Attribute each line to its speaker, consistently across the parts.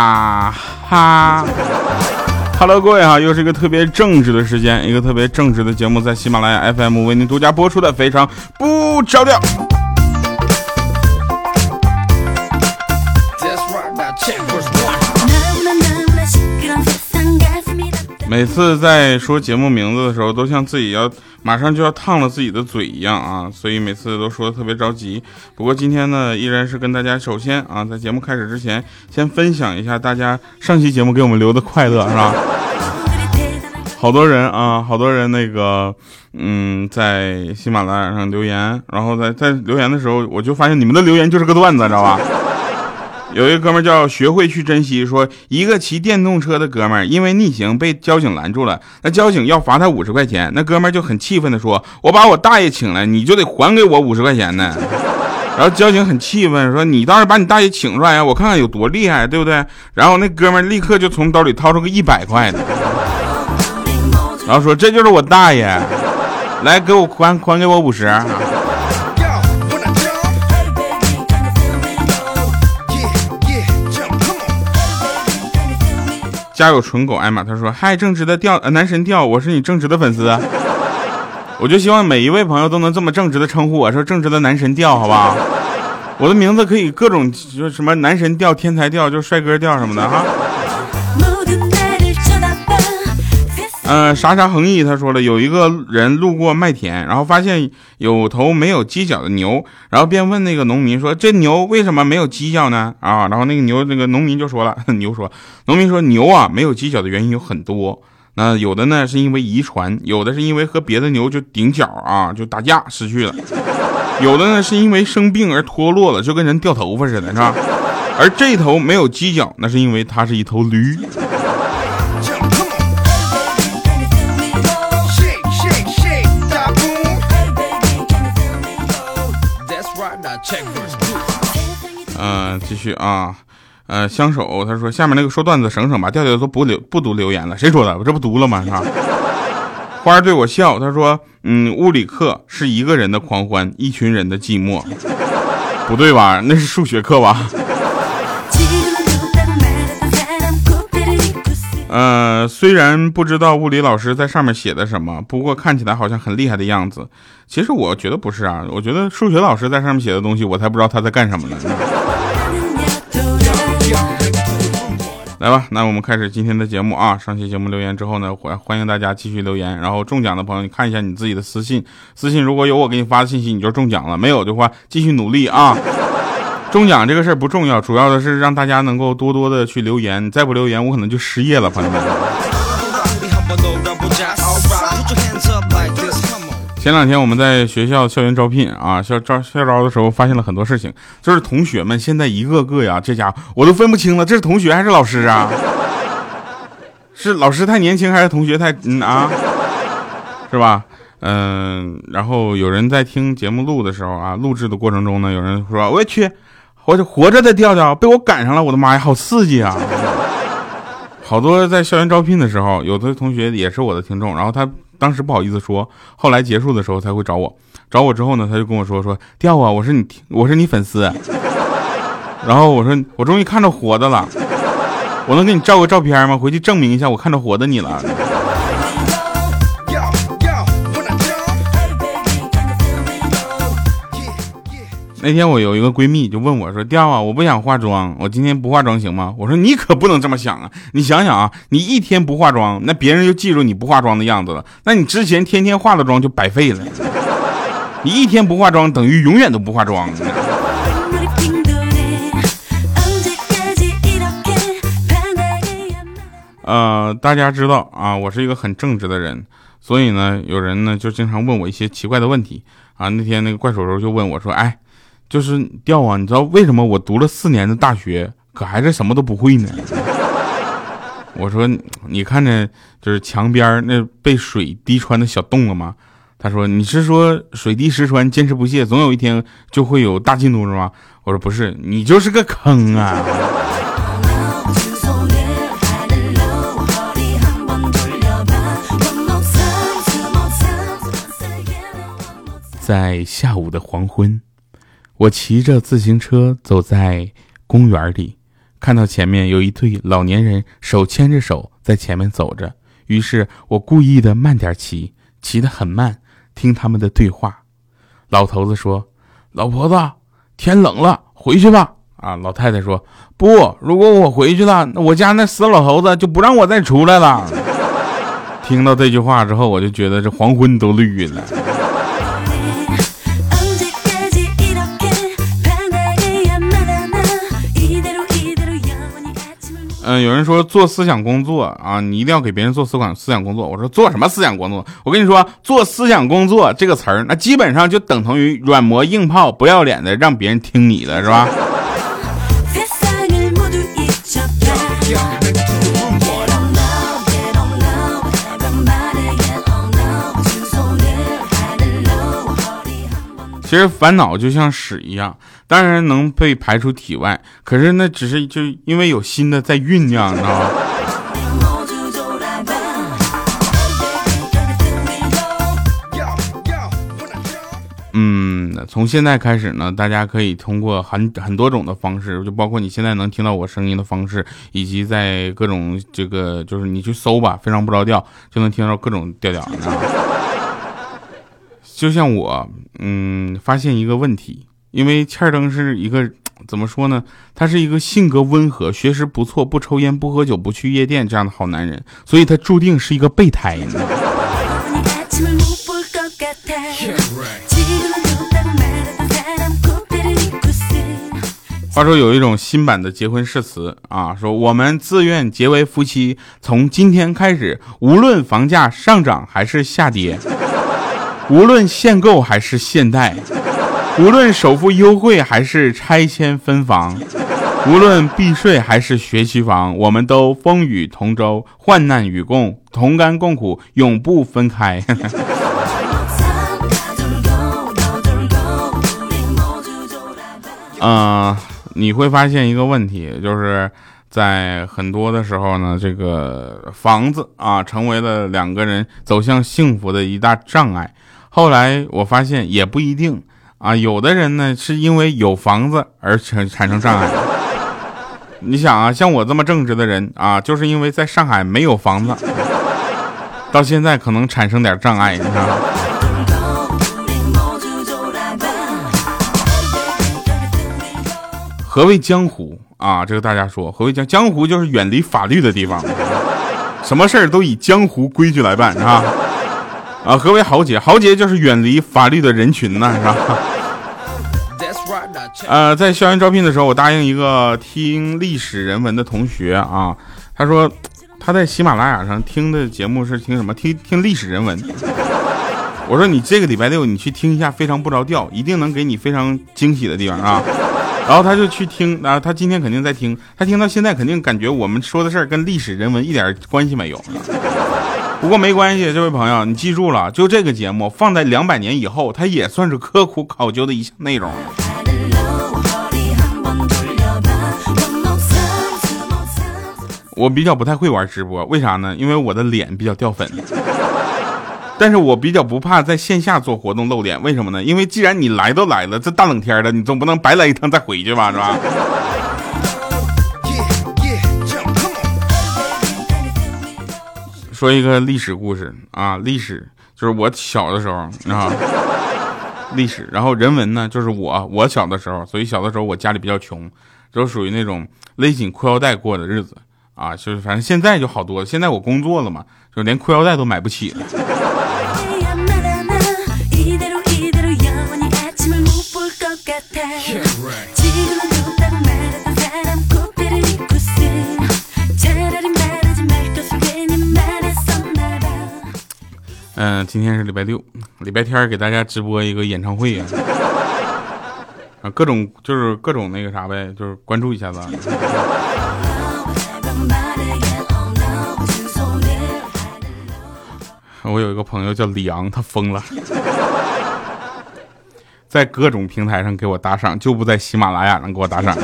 Speaker 1: 哈哈，Hello，各位啊，又是一个特别正直的时间，一个特别正直的节目，在喜马拉雅 FM 为您独家播出的，非常不着调。每次在说节目名字的时候，都像自己要马上就要烫了自己的嘴一样啊，所以每次都说的特别着急。不过今天呢，依然是跟大家首先啊，在节目开始之前，先分享一下大家上期节目给我们留的快乐，是吧？好多人啊，好多人那个，嗯，在喜马拉雅上留言，然后在在留言的时候，我就发现你们的留言就是个段子，知道吧？有一个哥们叫学会去珍惜，说一个骑电动车的哥们儿因为逆行被交警拦住了，那交警要罚他五十块钱，那哥们儿就很气愤的说：“我把我大爷请来，你就得还给我五十块钱呢。”然后交警很气愤说：“你倒是把你大爷请出来呀，我看看有多厉害，对不对？”然后那哥们儿立刻就从兜里掏出个一百块的，然后说：“这就是我大爷，来给我还还给我五十。”家有纯狗艾玛，他说：“嗨，正直的调男神调，我是你正直的粉丝。我就希望每一位朋友都能这么正直的称呼我，说正直的男神调，好不好？我的名字可以各种，就什么男神调、天才调，就帅哥调什么的哈。”嗯，啥啥横溢，他说了，有一个人路过麦田，然后发现有头没有犄角的牛，然后便问那个农民说：“这牛为什么没有犄角呢？”啊，然后那个牛，那个农民就说了，牛说，农民说，牛啊没有犄角的原因有很多，那有的呢是因为遗传，有的是因为和别的牛就顶角啊，就打架失去了，有的呢是因为生病而脱落了，就跟人掉头发似的，是吧？而这头没有犄角，那是因为它是一头驴。嗯，继续啊，呃，相守，他说下面那个说段子省省吧，调调都不留不读留言了，谁说的？我这不读了吗？是吧？花儿对我笑，他说，嗯，物理课是一个人的狂欢，一群人的寂寞，不对吧？那是数学课吧？呃，虽然不知道物理老师在上面写的什么，不过看起来好像很厉害的样子。其实我觉得不是啊，我觉得数学老师在上面写的东西，我才不知道他在干什么呢。来吧，那我们开始今天的节目啊。上期节目留言之后呢，欢欢迎大家继续留言。然后中奖的朋友，你看一下你自己的私信，私信如果有我给你发的信息，你就中奖了；没有的话，继续努力啊。中奖这个事儿不重要，主要的是让大家能够多多的去留言。再不留言，我可能就失业了，朋友们。前两天我们在学校校园招聘啊，校招校招的时候，发现了很多事情，就是同学们现在一个个呀，这家伙我都分不清了，这是同学还是老师啊？是老师太年轻还是同学太嗯啊？是吧？嗯，然后有人在听节目录的时候啊，录制的过程中呢，有人说我去。我就活着的调调被我赶上了，我的妈呀，好刺激啊！好多在校园招聘的时候，有的同学也是我的听众，然后他当时不好意思说，后来结束的时候才会找我。找我之后呢，他就跟我说说调啊，我是你，我是你粉丝。然后我说我终于看着活的了，我能给你照个照片吗？回去证明一下我看着活的你了。那天我有一个闺蜜就问我说：“调啊，我不想化妆，我今天不化妆行吗？”我说：“你可不能这么想啊！你想想啊，你一天不化妆，那别人就记住你不化妆的样子了，那你之前天天化了妆就白费了。你一天不化妆，等于永远都不化妆。”呃，大家知道啊，我是一个很正直的人，所以呢，有人呢就经常问我一些奇怪的问题啊。那天那个怪手手就问我说：“哎。”就是掉啊！你知道为什么我读了四年的大学，可还是什么都不会呢？我说你看着就是墙边那被水滴穿的小洞了吗？他说你是说水滴石穿，坚持不懈，总有一天就会有大进度是吗？我说不是，你就是个坑啊！在下午的黄昏。我骑着自行车走在公园里，看到前面有一对老年人手牵着手在前面走着，于是我故意的慢点骑，骑得很慢，听他们的对话。老头子说：“老婆子，天冷了，回去吧。”啊，老太太说：“不，如果我回去了，那我家那死老头子就不让我再出来了。”听到这句话之后，我就觉得这黄昏都绿了。嗯，有人说做思想工作啊，你一定要给别人做思想思想工作。我说做什么思想工作？我跟你说，做思想工作这个词儿，那基本上就等同于软磨硬泡、不要脸的让别人听你的，是吧？其实烦恼就像屎一样，当然能被排出体外，可是那只是就因为有新的在酝酿，你知道吗？嗯，从现在开始呢，大家可以通过很很多种的方式，就包括你现在能听到我声音的方式，以及在各种这个就是你去搜吧，非常不着调就能听到各种调调，你知道吗？就像我，嗯，发现一个问题，因为欠儿登是一个怎么说呢？他是一个性格温和、学识不错、不抽烟、不喝酒、不去夜店这样的好男人，所以他注定是一个备胎。话说有一种新版的结婚誓词啊，说我们自愿结为夫妻，从今天开始，无论房价上涨还是下跌。无论限购还是限贷，无论首付优惠还是拆迁分房，无论避税还是学区房，我们都风雨同舟，患难与共，同甘共苦，永不分开。嗯，你会发现一个问题，就是在很多的时候呢，这个房子啊，成为了两个人走向幸福的一大障碍。后来我发现也不一定啊，有的人呢是因为有房子而产产生障碍。你想啊，像我这么正直的人啊，就是因为在上海没有房子，到现在可能产生点障碍，你知道吗？何谓江湖啊？这个大家说，何谓江江湖就是远离法律的地方，什么事儿都以江湖规矩来办，是吧？啊，何为豪杰？豪杰就是远离法律的人群呢，是吧？呃，在校园招聘的时候，我答应一个听历史人文的同学啊，他说他在喜马拉雅上听的节目是听什么？听听历史人文。我说你这个礼拜六你去听一下，非常不着调，一定能给你非常惊喜的地方啊。然后他就去听，啊，他今天肯定在听，他听到现在肯定感觉我们说的事儿跟历史人文一点关系没有。不过没关系，这位朋友，你记住了，就这个节目放在两百年以后，它也算是刻苦考究的一项内容。我比较不太会玩直播，为啥呢？因为我的脸比较掉粉。但是我比较不怕在线下做活动露脸，为什么呢？因为既然你来都来了，这大冷天的，你总不能白来一趟再回去吧，是吧？说一个历史故事啊，历史就是我小的时候啊，历史，然后人文呢，就是我我小的时候，所以小的时候我家里比较穷，就属于那种勒紧裤腰带过的日子啊，就是反正现在就好多了，现在我工作了嘛，就连裤腰带都买不起了。嗯，今天是礼拜六，礼拜天给大家直播一个演唱会啊，啊，各种就是各种那个啥呗，就是关注一下子。我有一个朋友叫李昂，他疯了，在各种平台上给我打赏，就不在喜马拉雅上给我打赏。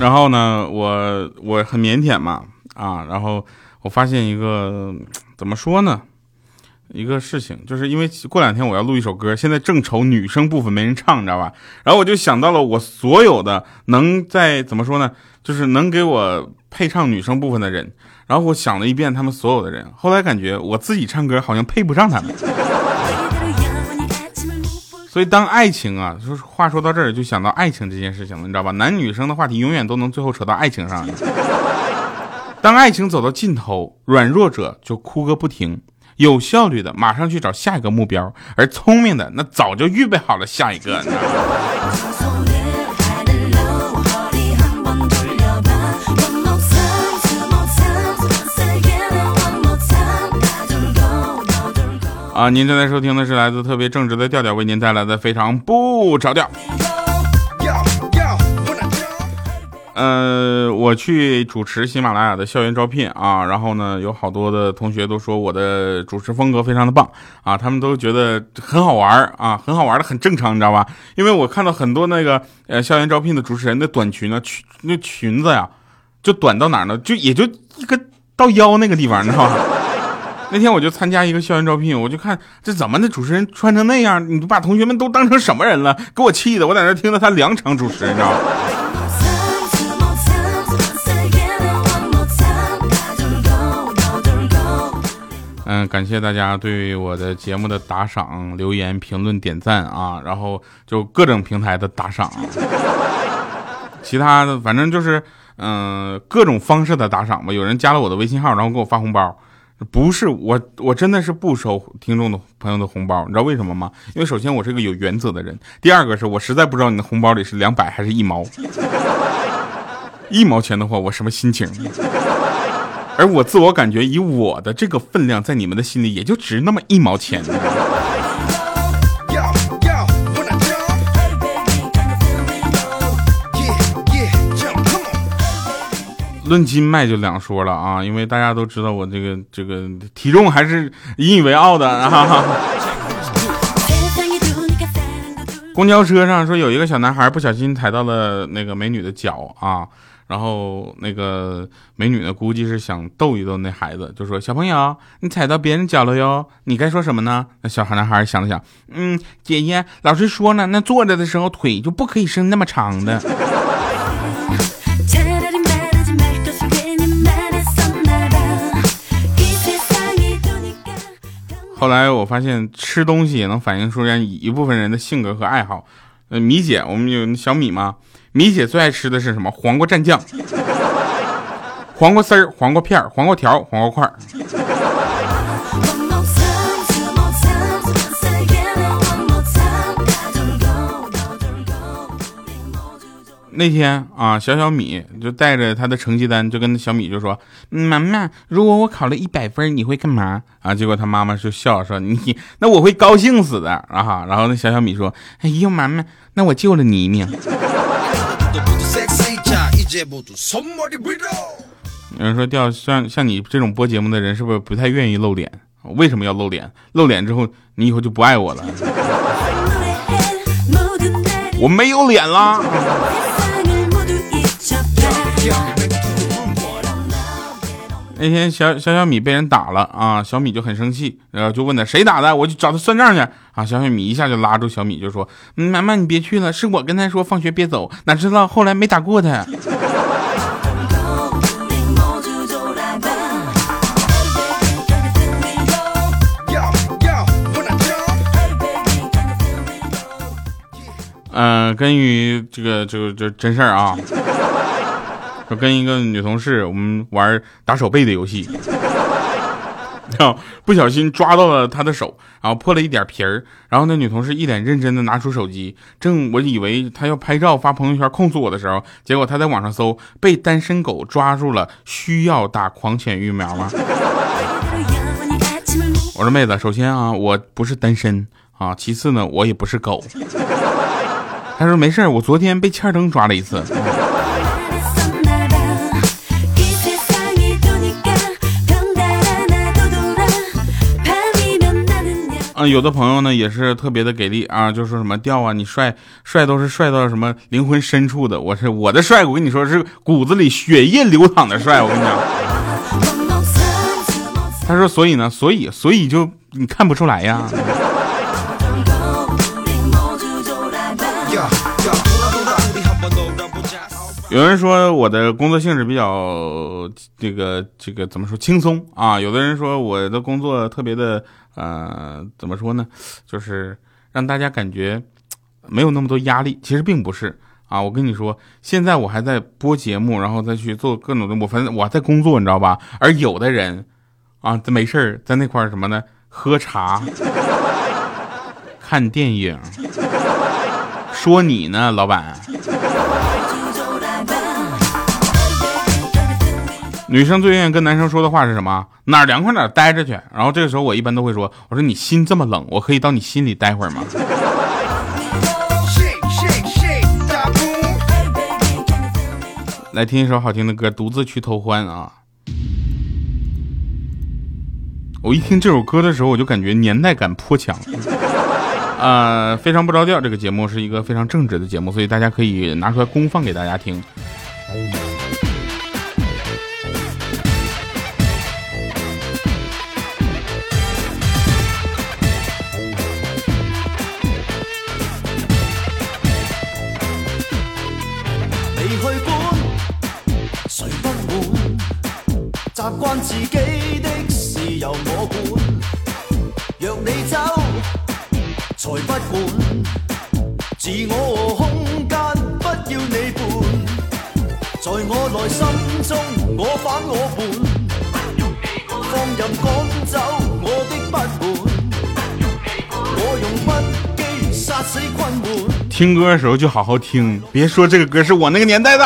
Speaker 1: 然后呢，我我很腼腆嘛，啊，然后我发现一个怎么说呢，一个事情，就是因为过两天我要录一首歌，现在正愁女生部分没人唱，你知道吧？然后我就想到了我所有的能在怎么说呢，就是能给我配唱女生部分的人。然后我想了一遍他们所有的人，后来感觉我自己唱歌好像配不上他们。所以当爱情啊，就是话说到这儿就想到爱情这件事情了，你知道吧？男女生的话题永远都能最后扯到爱情上。当爱情走到尽头，软弱者就哭个不停，有效率的马上去找下一个目标，而聪明的那早就预备好了下一个。啊，您正在收听的是来自特别正直的调调为您带来的非常不着调。呃，我去主持喜马拉雅的校园招聘啊，然后呢，有好多的同学都说我的主持风格非常的棒啊，他们都觉得很好玩啊，很好玩的很正常，你知道吧？因为我看到很多那个呃校园招聘的主持人的短裙呢，裙那裙子呀，就短到哪呢？就也就一个到腰那个地方，你知道吧？那天我就参加一个校园招聘，我就看这怎么的主持人穿成那样，你把同学们都当成什么人了？给我气的，我在那听了他两场主持，你知道吗？嗯，感谢大家对我的节目的打赏、留言、评论、点赞啊，然后就各种平台的打赏，其他的反正就是嗯各种方式的打赏吧。有人加了我的微信号，然后给我发红包。不是我，我真的是不收听众的朋友的红包，你知道为什么吗？因为首先我是个有原则的人，第二个是我实在不知道你的红包里是两百还是一毛，一毛钱的话我什么心情？而我自我感觉以我的这个分量，在你们的心里也就值那么一毛钱。论斤卖就两说了啊，因为大家都知道我这个这个体重还是引以为傲的啊。公交车上说有一个小男孩不小心踩到了那个美女的脚啊，然后那个美女呢估计是想逗一逗那孩子，就说小朋友你踩到别人脚了哟，你该说什么呢？那小孩男孩想了想，嗯，姐姐，老师说了，那坐着的时候腿就不可以伸那么长的。后来我发现吃东西也能反映出人一部分人的性格和爱好。呃，米姐，我们有小米吗？米姐最爱吃的是什么？黄瓜蘸酱、黄瓜丝儿、黄瓜片儿、黄瓜条、黄瓜块儿。那天啊，小小米就带着他的成绩单，就跟小米就说：“妈妈，如果我考了一百分，你会干嘛？”啊，结果他妈妈就笑说：“你那我会高兴死的啊！”然后那小小米说：“哎呦，妈妈，那我救了你一命。”有人说：“掉像像你这种播节目的人，是不是不太愿意露脸？为什么要露脸？露脸之后，你以后就不爱我了？我没有脸了。”那天小小小米被人打了啊，小米就很生气，然后就问他谁打的，我就找他算账去啊。小小米一下就拉住小米就说：“妈妈你别去了，是我跟他说放学别走，哪知道后来没打过他。”嗯，关于这个这个这真事儿啊。我跟一个女同事，我们玩打手背的游戏，然后不小心抓到了她的手，然后破了一点皮儿。然后那女同事一脸认真的拿出手机，正我以为她要拍照发朋友圈控诉我的时候，结果她在网上搜被单身狗抓住了，需要打狂犬疫苗吗？我说妹子，首先啊，我不是单身啊，其次呢，我也不是狗。她说没事我昨天被欠灯抓了一次。嗯，有的朋友呢也是特别的给力啊，就说什么调啊，你帅帅都是帅到什么灵魂深处的。我是我的帅，我跟你说是骨子里血液流淌的帅。我跟你讲，他说所以呢，所以所以就你看不出来呀。有人说我的工作性质比较这个这个怎么说轻松啊？有的人说我的工作特别的呃怎么说呢？就是让大家感觉没有那么多压力。其实并不是啊，我跟你说，现在我还在播节目，然后再去做各种的，我反正我在工作，你知道吧？而有的人啊，没事在那块什么呢？喝茶、看电影。说你呢，老板。女生最愿意跟男生说的话是什么？哪儿凉快哪儿待着去。然后这个时候我一般都会说：“我说你心这么冷，我可以到你心里待会儿吗？”来听一首好听的歌，独自去偷欢啊！我一听这首歌的时候，我就感觉年代感颇强。啊，非常不着调。这个节目是一个非常正直的节目，所以大家可以拿出来公放给大家听。自己的事由我管，若你走，才不管。自我空间不要你伴，在我内心中我反我叛，放任赶走我的不满。我用不羁杀死困闷。听歌的时候就好好听，别说这个歌是我那个年代的。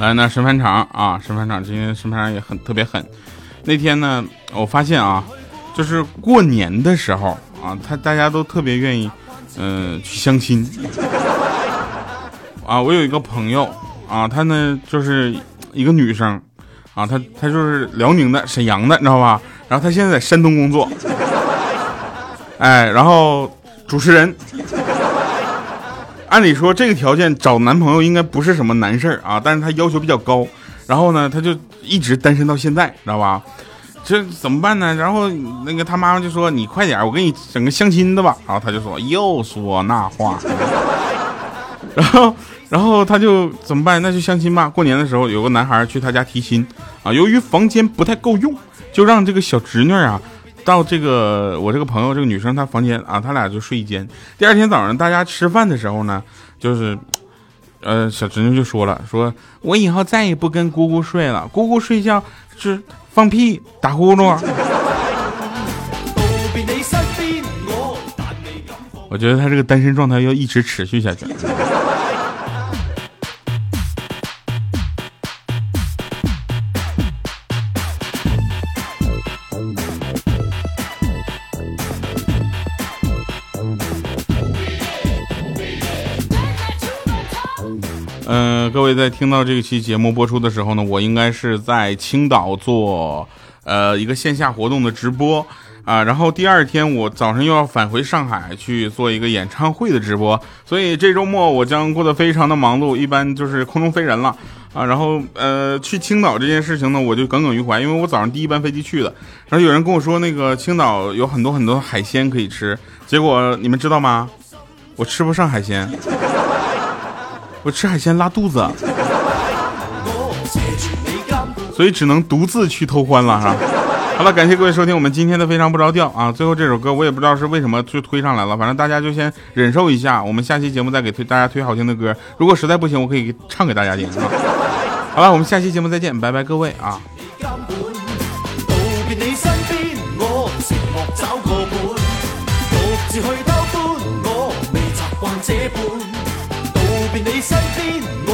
Speaker 1: 来，那审判长啊，审判长今天审判长也很特别狠。那天呢，我发现啊，就是过年的时候啊，他大家都特别愿意，嗯，去相亲。啊，我有一个朋友啊，她呢就是一个女生啊，她她就是辽宁的沈阳的，你知道吧？然后她现在在山东工作。哎，然后主持人。按理说这个条件找男朋友应该不是什么难事儿啊，但是他要求比较高，然后呢，他就一直单身到现在，知道吧？这怎么办呢？然后那个他妈妈就说：“你快点，我给你整个相亲的吧。”然后他就说：“又说那话。”然后，然后他就怎么办？那就相亲吧。过年的时候，有个男孩去他家提亲啊，由于房间不太够用，就让这个小侄女啊。到这个我这个朋友这个女生她房间啊，他俩就睡一间。第二天早上大家吃饭的时候呢，就是，呃，小侄女就说了，说我以后再也不跟姑姑睡了，姑姑睡觉是放屁打呼噜。我觉得他这个单身状态要一直持续下去。各位在听到这一期节目播出的时候呢，我应该是在青岛做呃一个线下活动的直播啊，然后第二天我早上又要返回上海去做一个演唱会的直播，所以这周末我将过得非常的忙碌，一般就是空中飞人了啊。然后呃去青岛这件事情呢，我就耿耿于怀，因为我早上第一班飞机去的，然后有人跟我说那个青岛有很多很多海鲜可以吃，结果你们知道吗？我吃不上海鲜。我吃海鲜拉肚子，所以只能独自去偷欢了哈。好了，感谢各位收听我们今天的非常不着调啊。最后这首歌我也不知道是为什么就推上来了，反正大家就先忍受一下。我们下期节目再给推大家推好听的歌，如果实在不行，我可以唱给大家听啊。好了，我们下期节目再见，拜拜各位啊。身边。